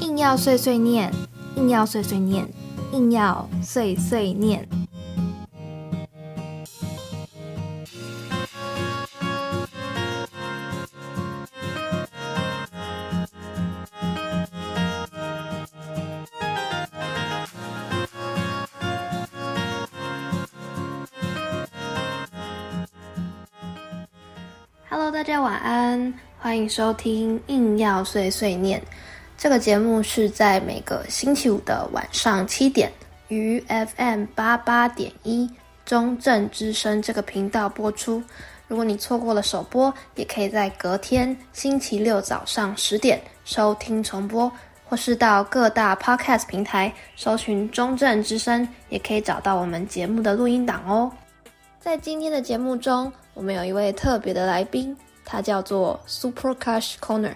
硬要碎碎念，硬要碎碎念，硬要碎碎念。Hello，大家晚安，欢迎收听《硬要碎碎念》。这个节目是在每个星期五的晚上七点，于 FM 八八点一中正之声这个频道播出。如果你错过了首播，也可以在隔天星期六早上十点收听重播，或是到各大 Podcast 平台搜寻中正之声，也可以找到我们节目的录音档哦。在今天的节目中，我们有一位特别的来宾，他叫做 Super Cash Corner，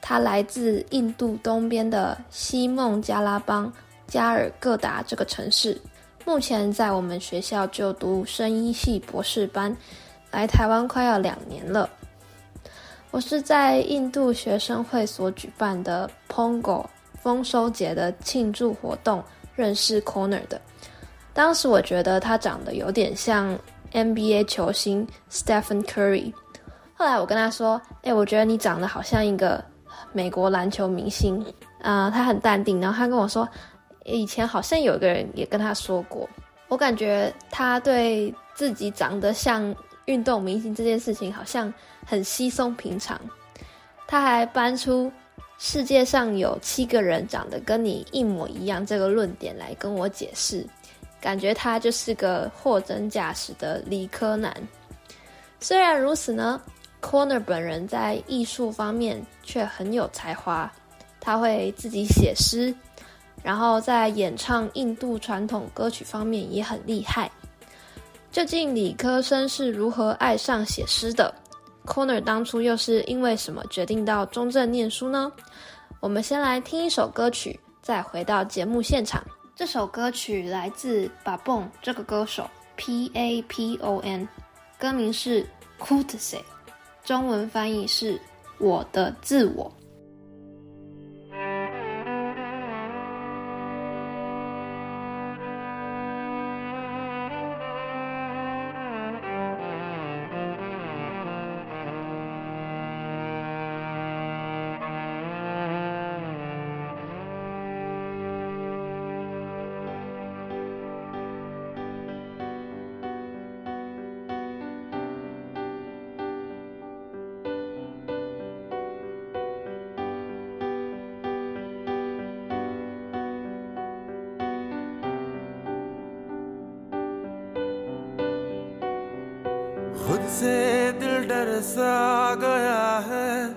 他来自印度东边的西孟加拉邦加尔各答这个城市，目前在我们学校就读声音系博士班，来台湾快要两年了。我是在印度学生会所举办的 Pongal 丰收节的庆祝活动认识 Corner 的，当时我觉得他长得有点像。NBA 球星 Stephen Curry，后来我跟他说：“哎，我觉得你长得好像一个美国篮球明星。”啊，他很淡定，然后他跟我说：“以前好像有个人也跟他说过。”我感觉他对自己长得像运动明星这件事情好像很稀松平常。他还搬出世界上有七个人长得跟你一模一样这个论点来跟我解释。感觉他就是个货真价实的理科男。虽然如此呢，Corner 本人在艺术方面却很有才华。他会自己写诗，然后在演唱印度传统歌曲方面也很厉害。究竟理科生是如何爱上写诗的？Corner 当初又是因为什么决定到中正念书呢？我们先来听一首歌曲，再回到节目现场。这首歌曲来自 Babon 这个歌手 P A P O N，歌名是 Kutse，中文翻译是我的自我。से दिल डर सा गया है।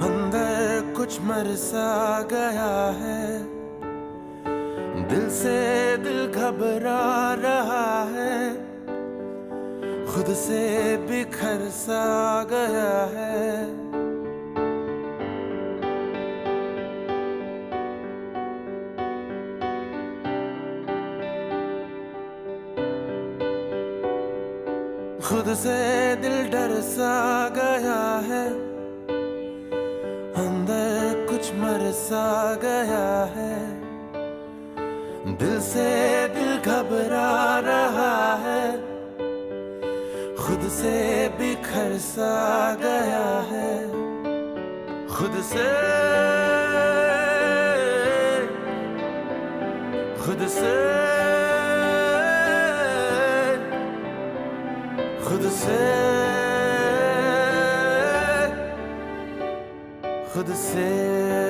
अंदर कुछ मर सा गया है। दिल से दिल घबरा रहा है। खुद से बिखर सा गया है। से दिल डर सा गया है। अंदर कुछ मर सा गया है। दिल से दिल घबरा रहा है। खुद से बिखर सा गया है। खुद से खुद से। खुद से खुद से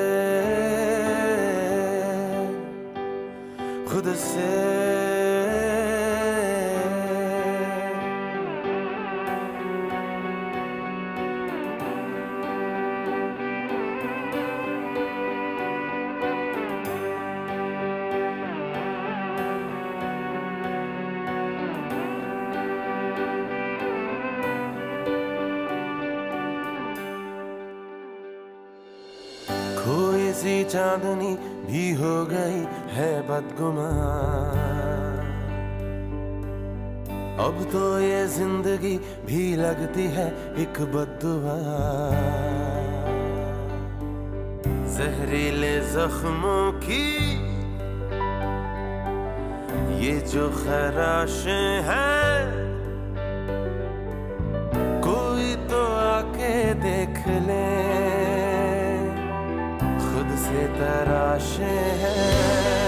चांदनी भी हो गई है बदगुमान। अब तो ये ज़िंदगी भी लगती है एक बदुआ जहरीले जख्मों की ये जो खराशें हैं, कोई तो आके देख ले। तराशे हैं।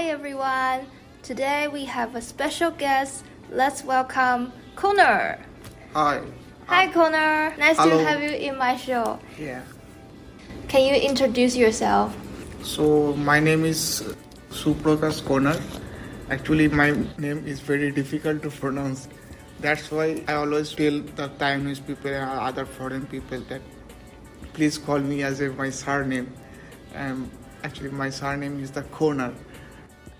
Hi everyone. Today we have a special guest. Let's welcome Koner. Hi. Hi Koner. Nice Hello. to have you in my show. Yeah. Can you introduce yourself? So my name is Suprokash Koner. Actually, my name is very difficult to pronounce. That's why I always tell the Taiwanese people and other foreign people that please call me as a, my surname. Um, actually, my surname is the Koner,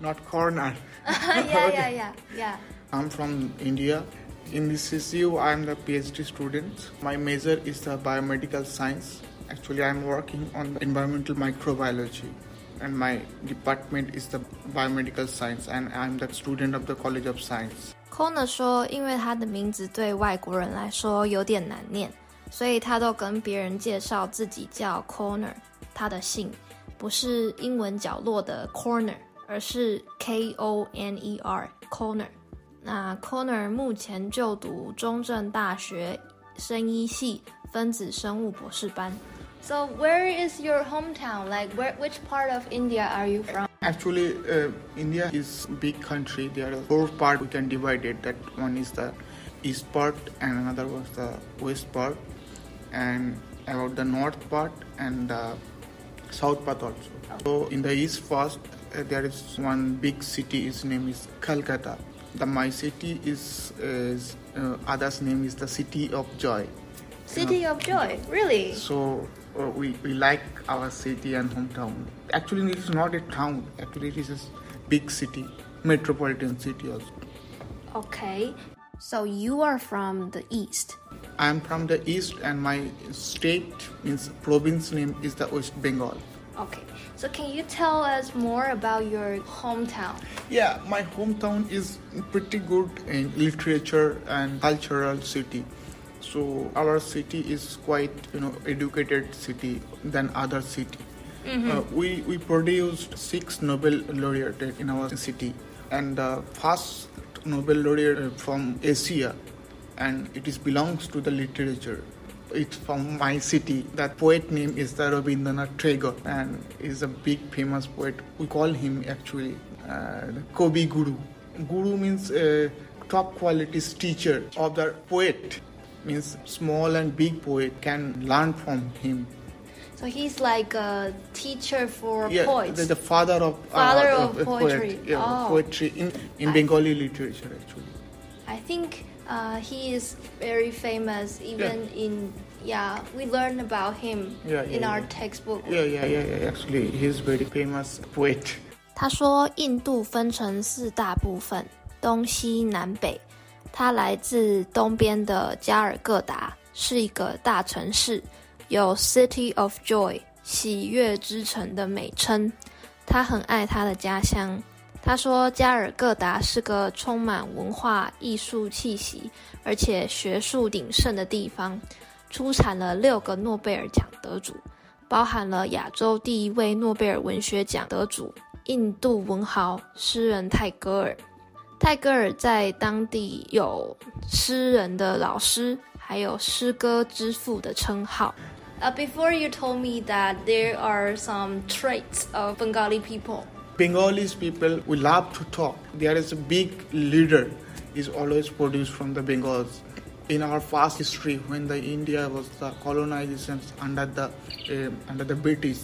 not corner. yeah, yeah, yeah, yeah. I'm from India. In this CCU, I'm the PhD student. My major is the biomedical science. Actually, I'm working on environmental microbiology, and my department is the biomedical science, and I'm the student of the College of Science. Koner 说，因为他的名字对外国人来说有点难念，所以他都跟别人介绍自己叫 Koner，他的姓不是英文角落的 corner。而是 K O N E R Koner。那 Koner 目前就读中正大学生医系分子生物博士班。So where is your hometown? Like where, which part of India are you from? Actually, uh, India is big country. There are four part we can divide it. That one is the east part, and another was the west part, and about the north part and the south part also. So in the east first, there is one big city. Its name is Calcutta. The my city is, is uh, others name is the city of joy. City of Joy. Really? So uh, we, we like our city and hometown. Actually, it is not a town. Actually, it is a big city, metropolitan city also. Okay. So you are from the east. I am from the east, and my state means province name is the West Bengal. Okay. So can you tell us more about your hometown? Yeah, my hometown is pretty good in literature and cultural city. So our city is quite you know educated city than other city. Uh, we we produced six Nobel laureate in our city, and the first Nobel laureate from Asia, and it is belongs to the literature. It's from my city. That poet name is the Rabindranath Tagore, and is a big famous poet. We call him actually uh, Kobi Guru. Guru means uh, top quality teacher of the poet. Means small and big poet can learn from him. So he's like a teacher for yeah, poets. the, the father of Father uh, of uh, poetry. Poet, yeah, Oh. poetry in in I- Bengali literature actually. I think uh, he is very famous even in yeah we learn about him Yeah, in yeah, our yeah. textbook. Yeah, yeah, yeah, yeah. Actually, he's very famous poet. 他说，印度分成四大部分，东西南北。他来自东边的加尔各答，是一个大城市，有 “City of Joy” 喜悦之城的美称。他很爱他的家乡。 他说，加尔各答是个充满文化艺术气息，而且学术鼎盛的地方，出产了六个诺贝尔奖得主，包含了亚洲第一位诺贝尔文学奖得主印度文豪诗人泰戈尔。泰戈尔在当地有诗人的老师，还有诗歌之父的称号。Uh, before you told me that there are some traits of Bengali people. Bengalis people, we love to talk. There is a big leader is always produced from the Bengals. In our past history, when the India was the colonization under the uh, under the British,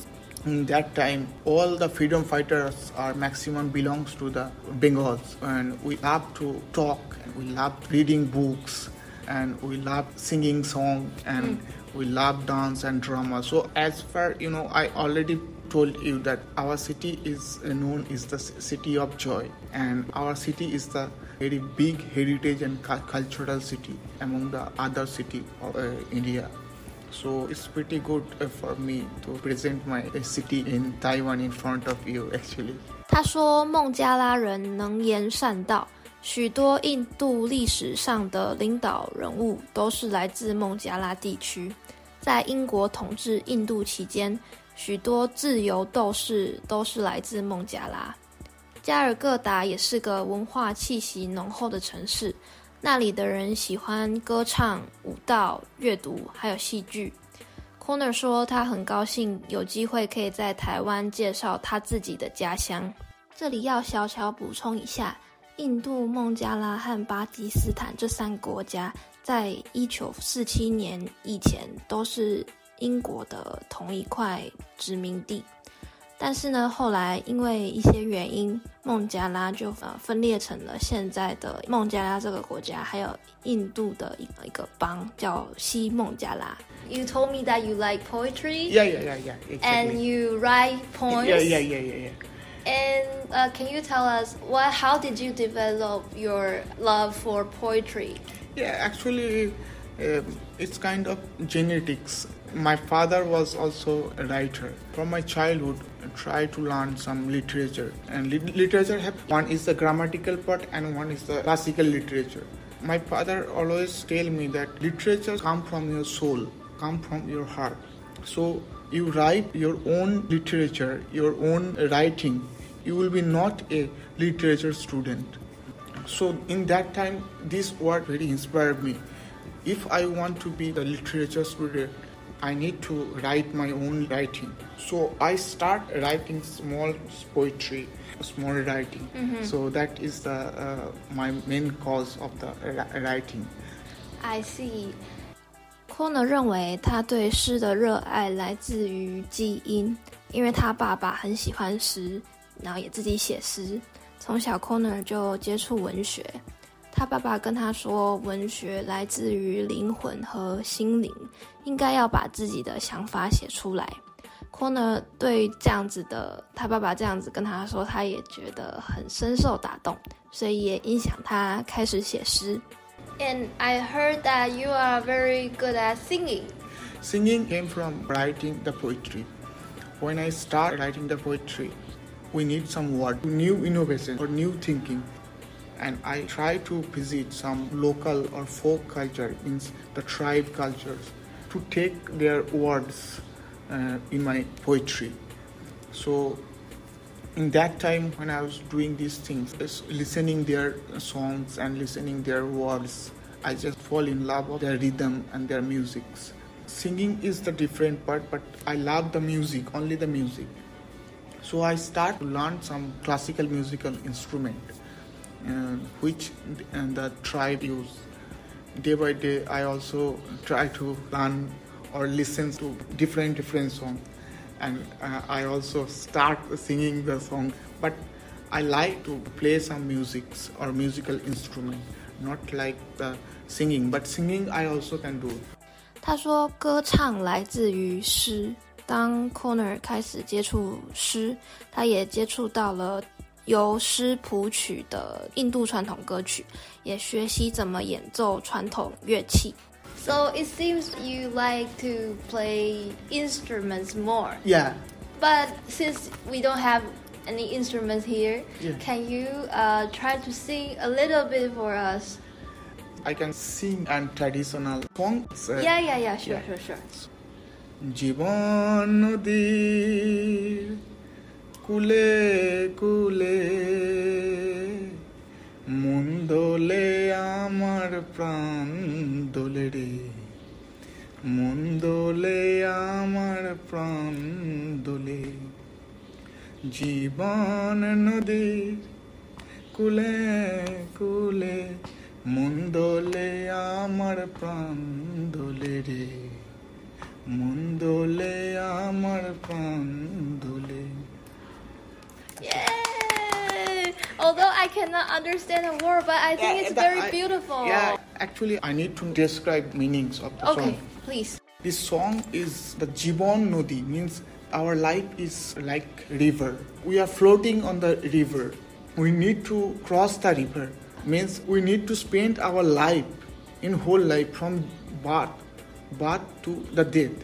in that time, all the freedom fighters are maximum belongs to the Bengals, and we love to talk, and we love reading books, and we love singing song, and we love dance and drama. So as far you know, I already told you that our city is known as the c- city of joy and our city is the very big heritage and cu- cultural city among the other city of uh, india so it's pretty good uh, for me to present my uh, city in taiwan in front of you actually 他说，孟加拉人能言善道，许多印度历史上的领导人物都是来自孟加拉地区。在英国统治印度期间， 许多自由斗士都是来自孟加拉。加尔各答也是个文化气息浓厚的城市，那里的人喜欢歌唱、舞蹈、阅读，还有戏剧。Corner 说，他很高兴有机会可以在台湾介绍他自己的家乡。这里要小小补充一下，印度、孟加拉和巴基斯坦这三个国家，在一九四七年以前都是英国的同一块殖民地。但是呢，后来因为一些原因，孟加拉就呃分裂成了现在的孟加拉这个国家，还有印度的一个一个邦叫西孟加拉。You told me that you like poetry yeah yeah yeah yeah and exactly you write poems. yeah yeah yeah yeah yeah And uh, can you tell us what? How did you develop your love for poetry? Yeah, actually, um, it's kind of genetics. My father was also a writer. From my childhood, I tried to learn some literature. And lit- literature have one is the grammatical part and one is the classical literature. My father always tell me that literature come from your soul, come from your heart. So you write your own literature, your own writing. You will be not a literature student. So in that time, this word really inspired me. If I want to be the literature student, I need to write my own writing. So I start writing small poetry, small writing. So that is the uh, my main cause of the writing. I see. Corner 认为他对诗的热爱来自于基因，因为他爸爸很喜欢诗，然后也自己写诗。从小 Corner 就接触文学，他爸爸跟他说，文学来自于灵魂和心灵，应该要把自己的想法写出来。Corner 对这样子的，他爸爸这样子跟他说，他也觉得很深受打动，所以也影响他开始写诗。And I heard that you are very good at singing. Singing came from writing the poetry. When I start writing the poetry, we need some word, new innovation or new thinking. And I try to visit some local or folk culture, means the tribe cultures, to take their words uh, in my poetry. So in that time when I was doing these things, listening their songs and listening their words, I just fall in love with their rhythm and their musics. Singing is the different part, but I love the music, only the music. So I start to learn some classical musical instrument, which the tribe use. Day by day, I also try to learn or listen to different different songs, and uh, I also start singing the song. But I like to play some musics or musical instrument, not like the singing. But singing I also can do. 他说，歌唱来自于诗。当 Koner 开始接触诗，他也接触到了由诗谱曲的印度传统歌曲，也学习怎么演奏传统乐器。So it seems you like to play instruments more. Yeah. But since we don't have any instruments here, Yeah. can you uh, try to sing a little bit for us? I can sing and traditional songs. uh, Yeah, yeah, yeah. Sure, Yeah. sure, sure. জীবন নদীর কুলে কুলে। মন দোলে আমার প্রাণ দোলে রে। মন দোলে আমার প্রাণ দোলে। জীবন নদীর কুলে কুলে। মন দোলে আমার প্রাণ দোলে রে। মন দোলে আমার প্রাণ দোলে। Yay! Although I cannot understand a word, but I think it's very I- beautiful. Yeah, actually, I need to describe meanings of the song. Okay, song. please. This song is the Jibon Nodi, means our life is like river. We are floating on the river. We need to cross the river. Means we need to spend our life in whole life from birth, birth to the death.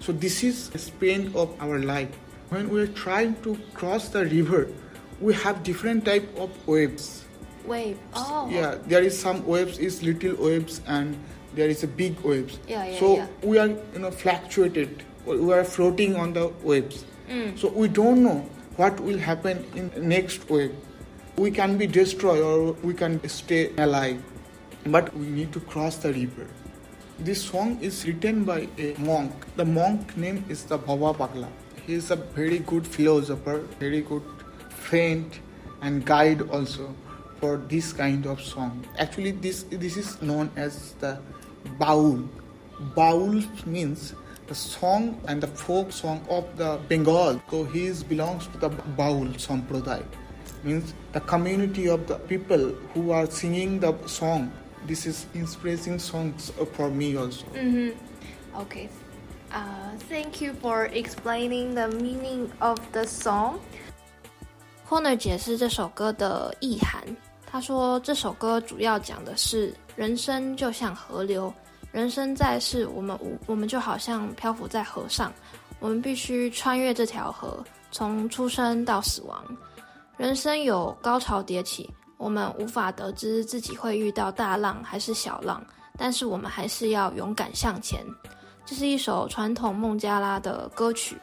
So this is the span of our life. When we are trying to cross the river, we have different type of waves. Wave. Oh. Yeah, there is some waves is little waves and there is a big waves. Yeah, yeah, so yeah. we are you know fluctuated. We are floating on the waves. Mm. So we don't know what will happen in next wave. We can be destroyed or we can stay alive, but we need to cross the river. This song is written by a monk. The monk name is the Baba Pagla. He is a very good philosopher, very good friend and guide also for this kind of song. Actually, this this is known as the baul. Baul means the song and the folk song of the Bengal. So he belongs to the baul sampradaya. Means the community of the people who are singing the song. This is inspiring songs for me also. Mm-hmm. Okay. Thank you for explaining the meaning of the song. Corner 解释这首歌的意涵。他说，这首歌主要讲的是人生就像河流，人生在世，我们无我们就好像漂浮在河上，我们必须穿越这条河，从出生到死亡。人生有高潮迭起，我们无法得知自己会遇到大浪还是小浪，但是我们还是要勇敢向前。这是一首传统孟加拉的歌曲，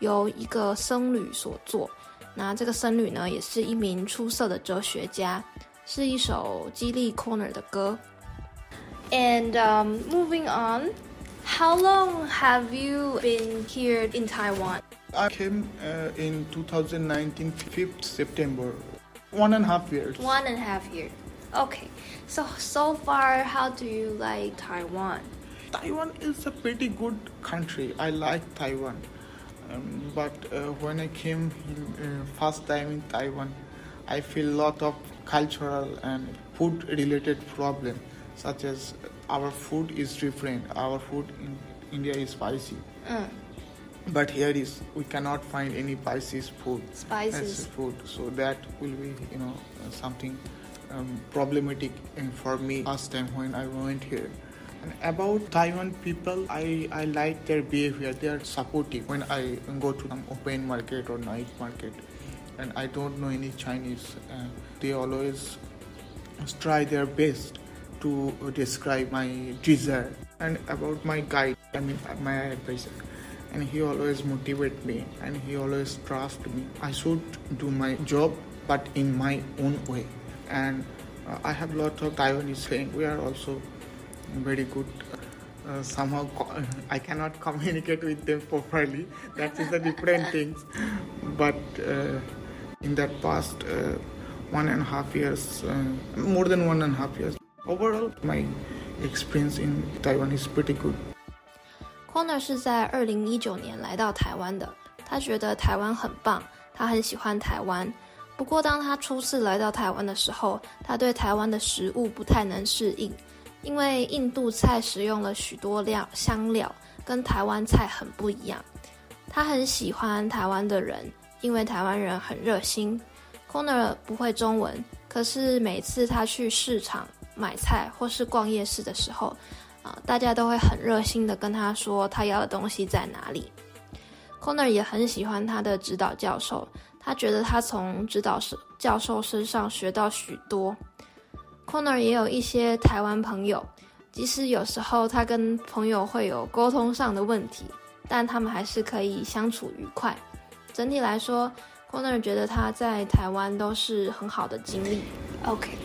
由一个僧侣所作。那这个僧侣呢，也是一名出色的哲学家，是一首激励 Koner 的歌。And um, moving on, how long have you been here in Taiwan? I came uh, in 2019, 5th September. One and a half years. One and a half years. Okay. So so far, how do you like Taiwan? Taiwan is a pretty good country. I like Taiwan. Um, but uh, when I came in, uh, first time in Taiwan, I feel lot of cultural and food related problem, such as our food is different. Our food in India is spicy. But here is we cannot find any spicy food. Spices. food, so that will be you know uh, something um, problematic in, for me last time when I went here. And about Taiwan people, I, I like their behavior. They are supportive when I go to some open market or night market, and I don't know any Chinese. Uh, they always try their best to describe my desire and about my guide. I mean my advisor and he always motivate me and he always trust me i should do my job but in my own way and uh, i have lot of taiwanese friends we are also very good. Uh, somehow I cannot communicate with them properly. That is the different things. But uh, in that past uh, one and a half years, uh, more than one and a half years, overall my experience in Taiwan is pretty good. Koner 是在二零一九年来到台湾的，他觉得台湾很棒，他很喜欢台湾。不过当他初次来到台湾的时候，他对台湾的食物不太能适应。因为印度菜使用了许多料香料，跟台湾菜很不一样。他很喜欢台湾的人，因为台湾人很热心。Corner 不会中文，可是每次他去市场买菜或是逛夜市的时候，啊，大家都会很热心的跟他说他要的东西在哪里。Corner 也很喜欢他的指导教授。他觉得他从指导师教授身上学到许多。Koner 也有一些台湾朋友，即使有时候他跟朋友会有沟通上的问题，但他们还是可以相处愉快。整体来说，Koner 觉得他在台湾都是很好的经历。Okay,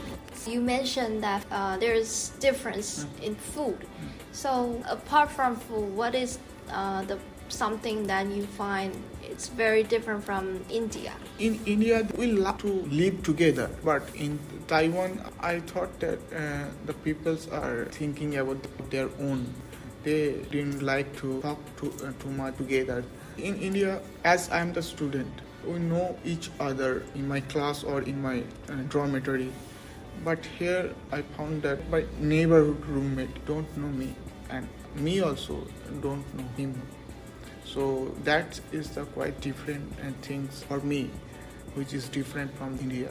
you mentioned that uh, there's difference mm. in food. So apart from food, what is uh, the something that you find it's very different from India. In India, we love to live together, but in Taiwan, I thought that uh, the peoples are thinking about their own. They didn't like to talk too, uh, too much together. In India, as I'm the student, we know each other in my class or in my uh, dormitory. But here, I found that my neighborhood roommate don't know me, and me also don't know him so that is the quite different and things for me which is different from india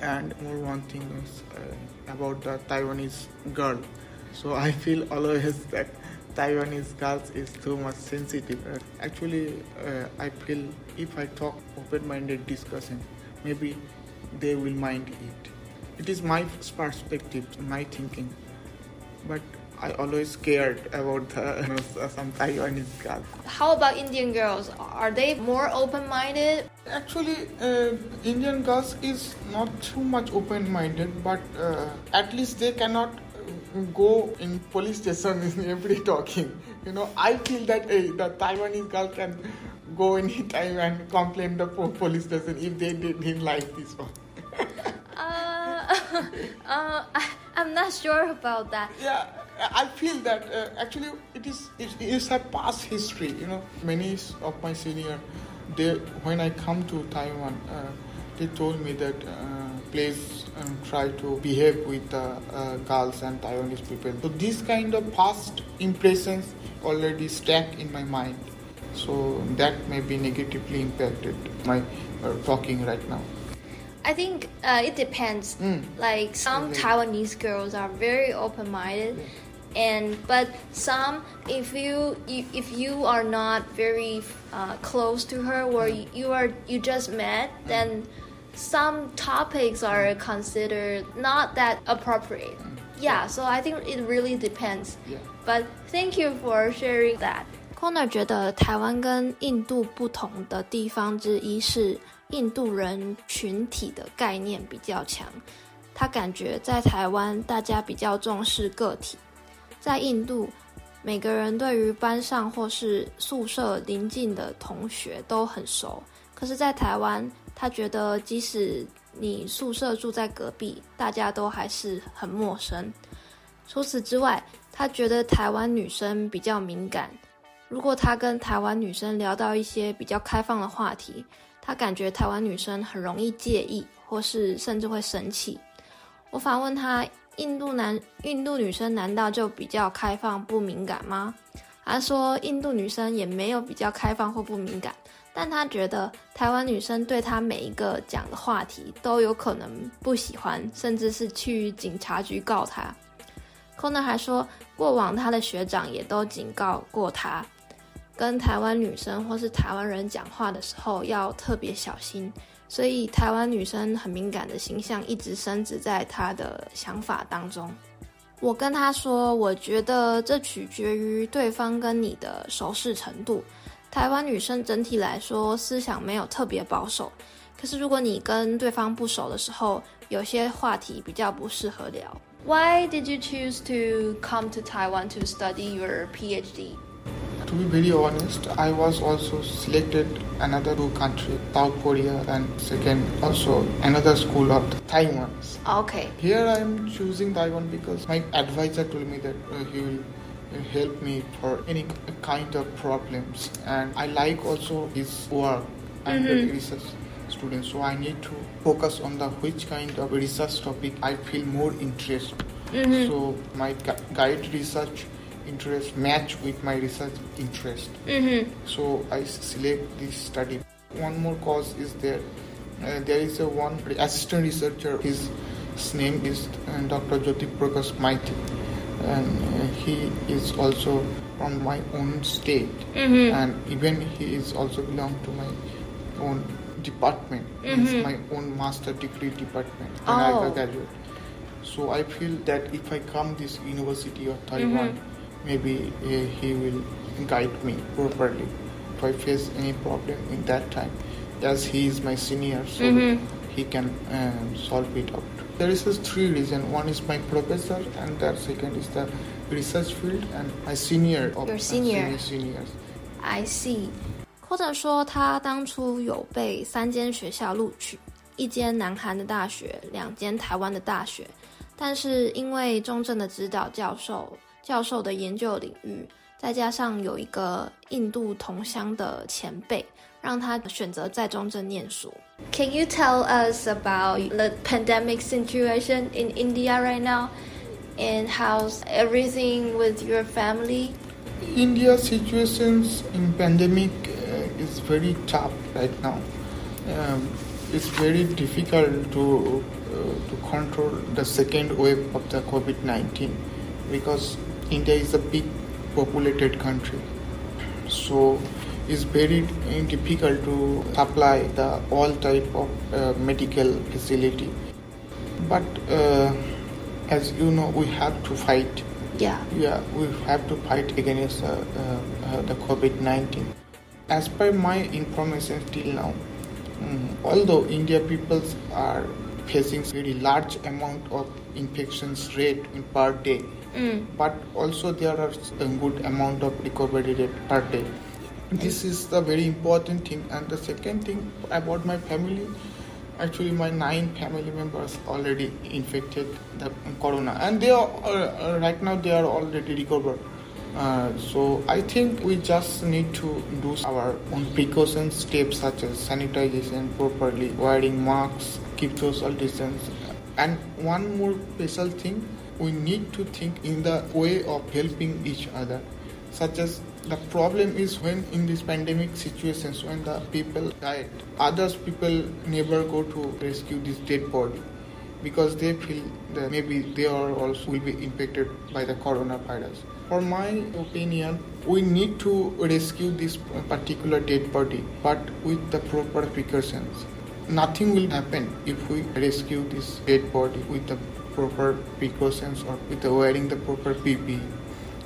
and more one thing is uh, about the taiwanese girl. So i feel always that taiwanese girls is too much sensitive. Uh, actually uh, i feel if i talk open-minded discussion maybe they will mind it. It is my perspective my thinking. But I always cared about the, you know, some Taiwanese girls. How about Indian girls? Are they more open-minded? Actually, uh, Indian girls is not too much open-minded, but uh, at least they cannot go in police station every talking. You know, I feel that hey, the Taiwanese girl can go anytime and complain the police station if they didn't like this one. uh, uh, I, I'm not sure about that. Yeah I feel that uh, actually it is it is a past history. You know, many of my senior, they when I come to Taiwan, uh, they told me that uh, please um, try to behave with uh, girls and Taiwanese people. So these kind of past impressions already stuck in my mind. So that may be negatively impacted my uh, talking right now. I think uh, it depends. Mm. Like some okay. Taiwanese girls are very open-minded, yeah and but some if you if you are not very uh, close to her or mm-hmm. you are you just met then some topics are considered not that appropriate. Mm-hmm. Yeah so i think it really depends. But thank you for sharing that. Koner 觉得台湾跟印度不同的地方之一是印度人群体的概念比较强。他感觉在台湾大家比较重视个体，在印度，每个人对于班上或是宿舍邻近的同学都很熟。可是，在台湾，他觉得即使你宿舍住在隔壁，大家都还是很陌生。除此之外，他觉得台湾女生比较敏感。如果他跟台湾女生聊到一些比较开放的话题，他感觉台湾女生很容易介意，或是甚至会生气。我反问他。印度男、印度女生难道就比较开放不敏感吗？他说，印度女生也没有比较开放或不敏感，但他觉得台湾女生对他每一个讲的话题都有可能不喜欢，甚至是去警察局告他。Kona 还说，过往他的学长也都警告过他，跟台湾女生或是台湾人讲话的时候要特别小心。所以，台湾女生很敏感的形象一直深植在他的想法当中。我跟他说，我觉得这取决于对方跟你的熟识程度。台湾女生整体来说思想没有特别保守，可是如果你跟对方不熟的时候，有些话题比较不适合聊。Why did you choose to come to Taiwan to study your PhD? To be very honest, I was also selected another two country, South Korea and second also another school of Taiwan. Okay. Here I am choosing Taiwan because my advisor told me that uh, he will uh, help me for any kind of problems. And I like also his work and the mm-hmm. research students. So I need to focus on the which kind of research topic I feel more interest. Mm-hmm. So my gu- guide research interest match with my research interest. So I select this study. One more cause is there. Uh, there is a one assistant researcher. His, his name is uh, Dr. Jyoti Prakash Maiti, and uh, he is also from my own state, and even he is also belong to my own department. It's my own master degree department. I Oh. graduate. So I feel that if I come this University of Taiwan, maybe uh, he will guide me properly if I face any problem in that time, as he is my senior, so he can um, solve it out. There is just three reasons. One is my professor, and the second is the research field, and my senior. Of, Your uh, senior. seniors. I see。或者说，他当初有被三间学校录取，一间南韩的大学，两间台湾的大学，但是因为中正的指导教授 教授的研究领域，再加上有一个印度同乡的前辈，让他选择在中正念书。Can you tell us about the pandemic situation in India right now, and how's everything with your family? India situations in pandemic uh, is very tough right now. Um, it's very difficult to uh, to control the second wave of the COVID-19 because India is a big populated country. So it's very difficult to supply the all type of uh, medical facility. But uh, as you know, we have to fight Yeah. yeah, we have to fight against uh, uh, the COVID 19. As per my information till now, mm, although India peoples are facing very large amount of infections rate in per day, but also there are a good amount of recovery rate per day. This is the very important thing. And the second thing about my family, actually my nine family members already infected the corona. And they are uh, uh, right now they are already recovered. Uh, so i think we just need to do our own precaution steps such as sanitization properly wearing masks keep social distance. And one more special thing we need to think in the way of helping each other such as the problem is when in these pandemic situations when the people died others people never go to rescue this dead body because they feel that maybe they are also will be impacted by the coronavirus. For my opinion we need to rescue this particular dead body but with the proper precautions. Nothing will happen if we rescue this dead body with the proper precautions or with wearing the proper ppe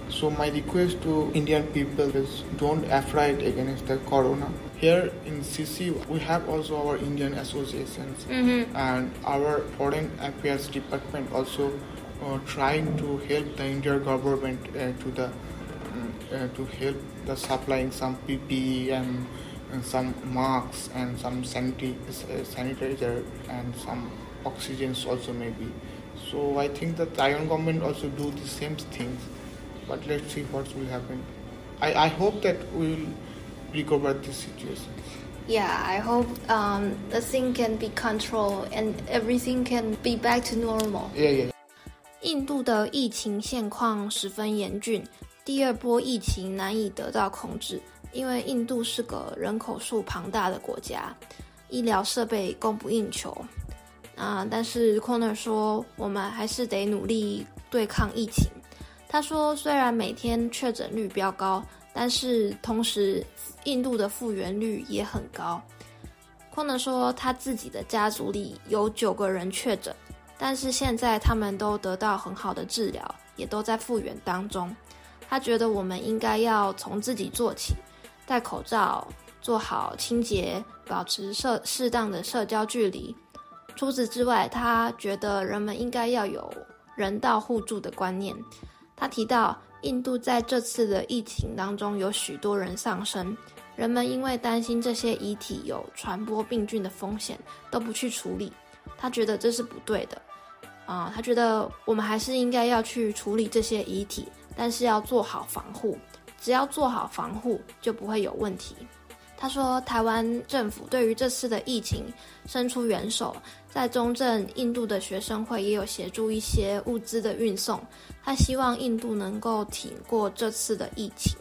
so my request to Indian people is don't afraid against the corona. Here in CC we have also our Indian associations and our foreign affairs department also uh, trying to help the Indian government uh, to the uh, to help the supplying some PPE and, and some masks and some sanity, uh, sanitizer and some oxygens also maybe. So I think that Taiwan government also do the same things but let's see what will happen. I, I hope that we will recover this situation. Yeah, I hope um, the thing can be controlled and everything can be back to normal. Yeah, yeah. 印度的疫情现况十分严峻，第二波疫情难以得到控制，因为印度是个人口数庞大的国家，医疗设备供不应求。 啊，但是 Corner 说，我们还是得努力对抗疫情。他说，虽然每天确诊率比较高，但是同时印度的复原率也很高。Corner 说，他自己的家族里有九个人确诊。但是现在他们都得到很好的治疗，也都在复原当中。他觉得我们应该要从自己做起，戴口罩，做好清洁，保持社适当的社交距离。除此之外，他觉得人们应该要有人道互助的观念。他提到，印度在这次的疫情当中有许多人丧生，人们因为担心这些遗体有传播病菌的风险，都不去处理。他觉得这是不对的，啊、他觉得我们还是应该要去处理这些遗体，但是要做好防护。只要做好防护，就不会有问题。他说，台湾政府对于这次的疫情伸出援手，在中正印度的学生会也有协助一些物资的运送。他希望印度能够挺过这次的疫情。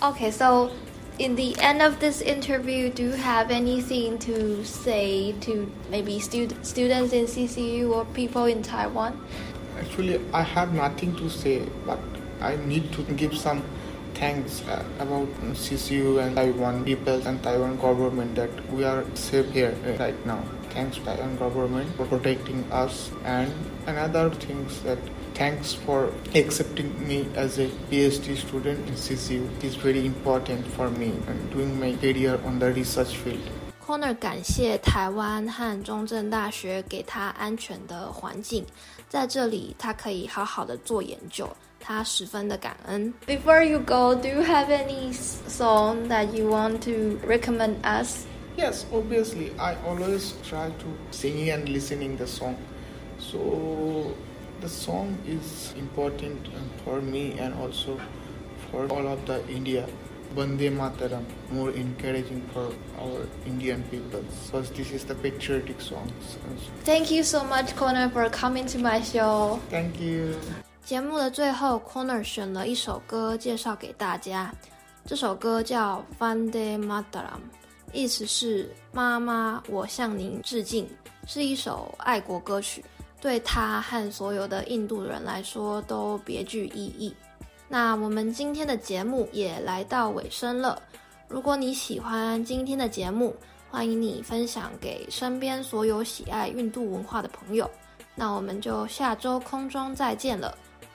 Okay, so in the end of this interview, do you have anything to say to maybe stud students in CCU or people in Taiwan? Actually, I have nothing to say, but I need to give some thanks uh, about CCU and Taiwan people and Taiwan government that we are safe here uh, right now. Thanks Taiwan government for protecting us and another things that thanks for accepting me as a PhD student in CCU. It is very important for me and doing my career on the research field. Koner 感谢台湾和中正大学给他安全的环境，在这里他可以好好的做研究。他十分的感恩。Before you go, do you have any song that you want to recommend us? Yes, obviously, I always try to sing and listening the song. So the song is important um, for me and also for all of the India. Bande Mataram, more encouraging for our Indian people. So this is the patriotic song. Thank you so much, Koner, for coming to my show. Thank you. 节目的最后，Corner 选了一首歌介绍给大家。这首歌叫《Vande Mataram》，意思是“妈妈，我向您致敬”，是一首爱国歌曲，对他和所有的印度人来说都别具意义。那我们今天的节目也来到尾声了。如果你喜欢今天的节目，欢迎你分享给身边所有喜爱印度文化的朋友。那我们就下周空中再见了。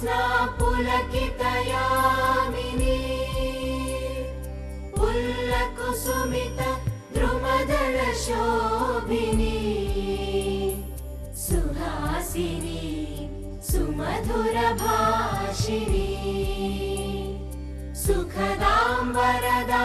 शुभ्रज्योत्स्ना पुलकितयामिनी पुल्लकुसुमित द्रुमदलशोभिनी। Suhasini सुमधुरभाषिणी सुखदां Varada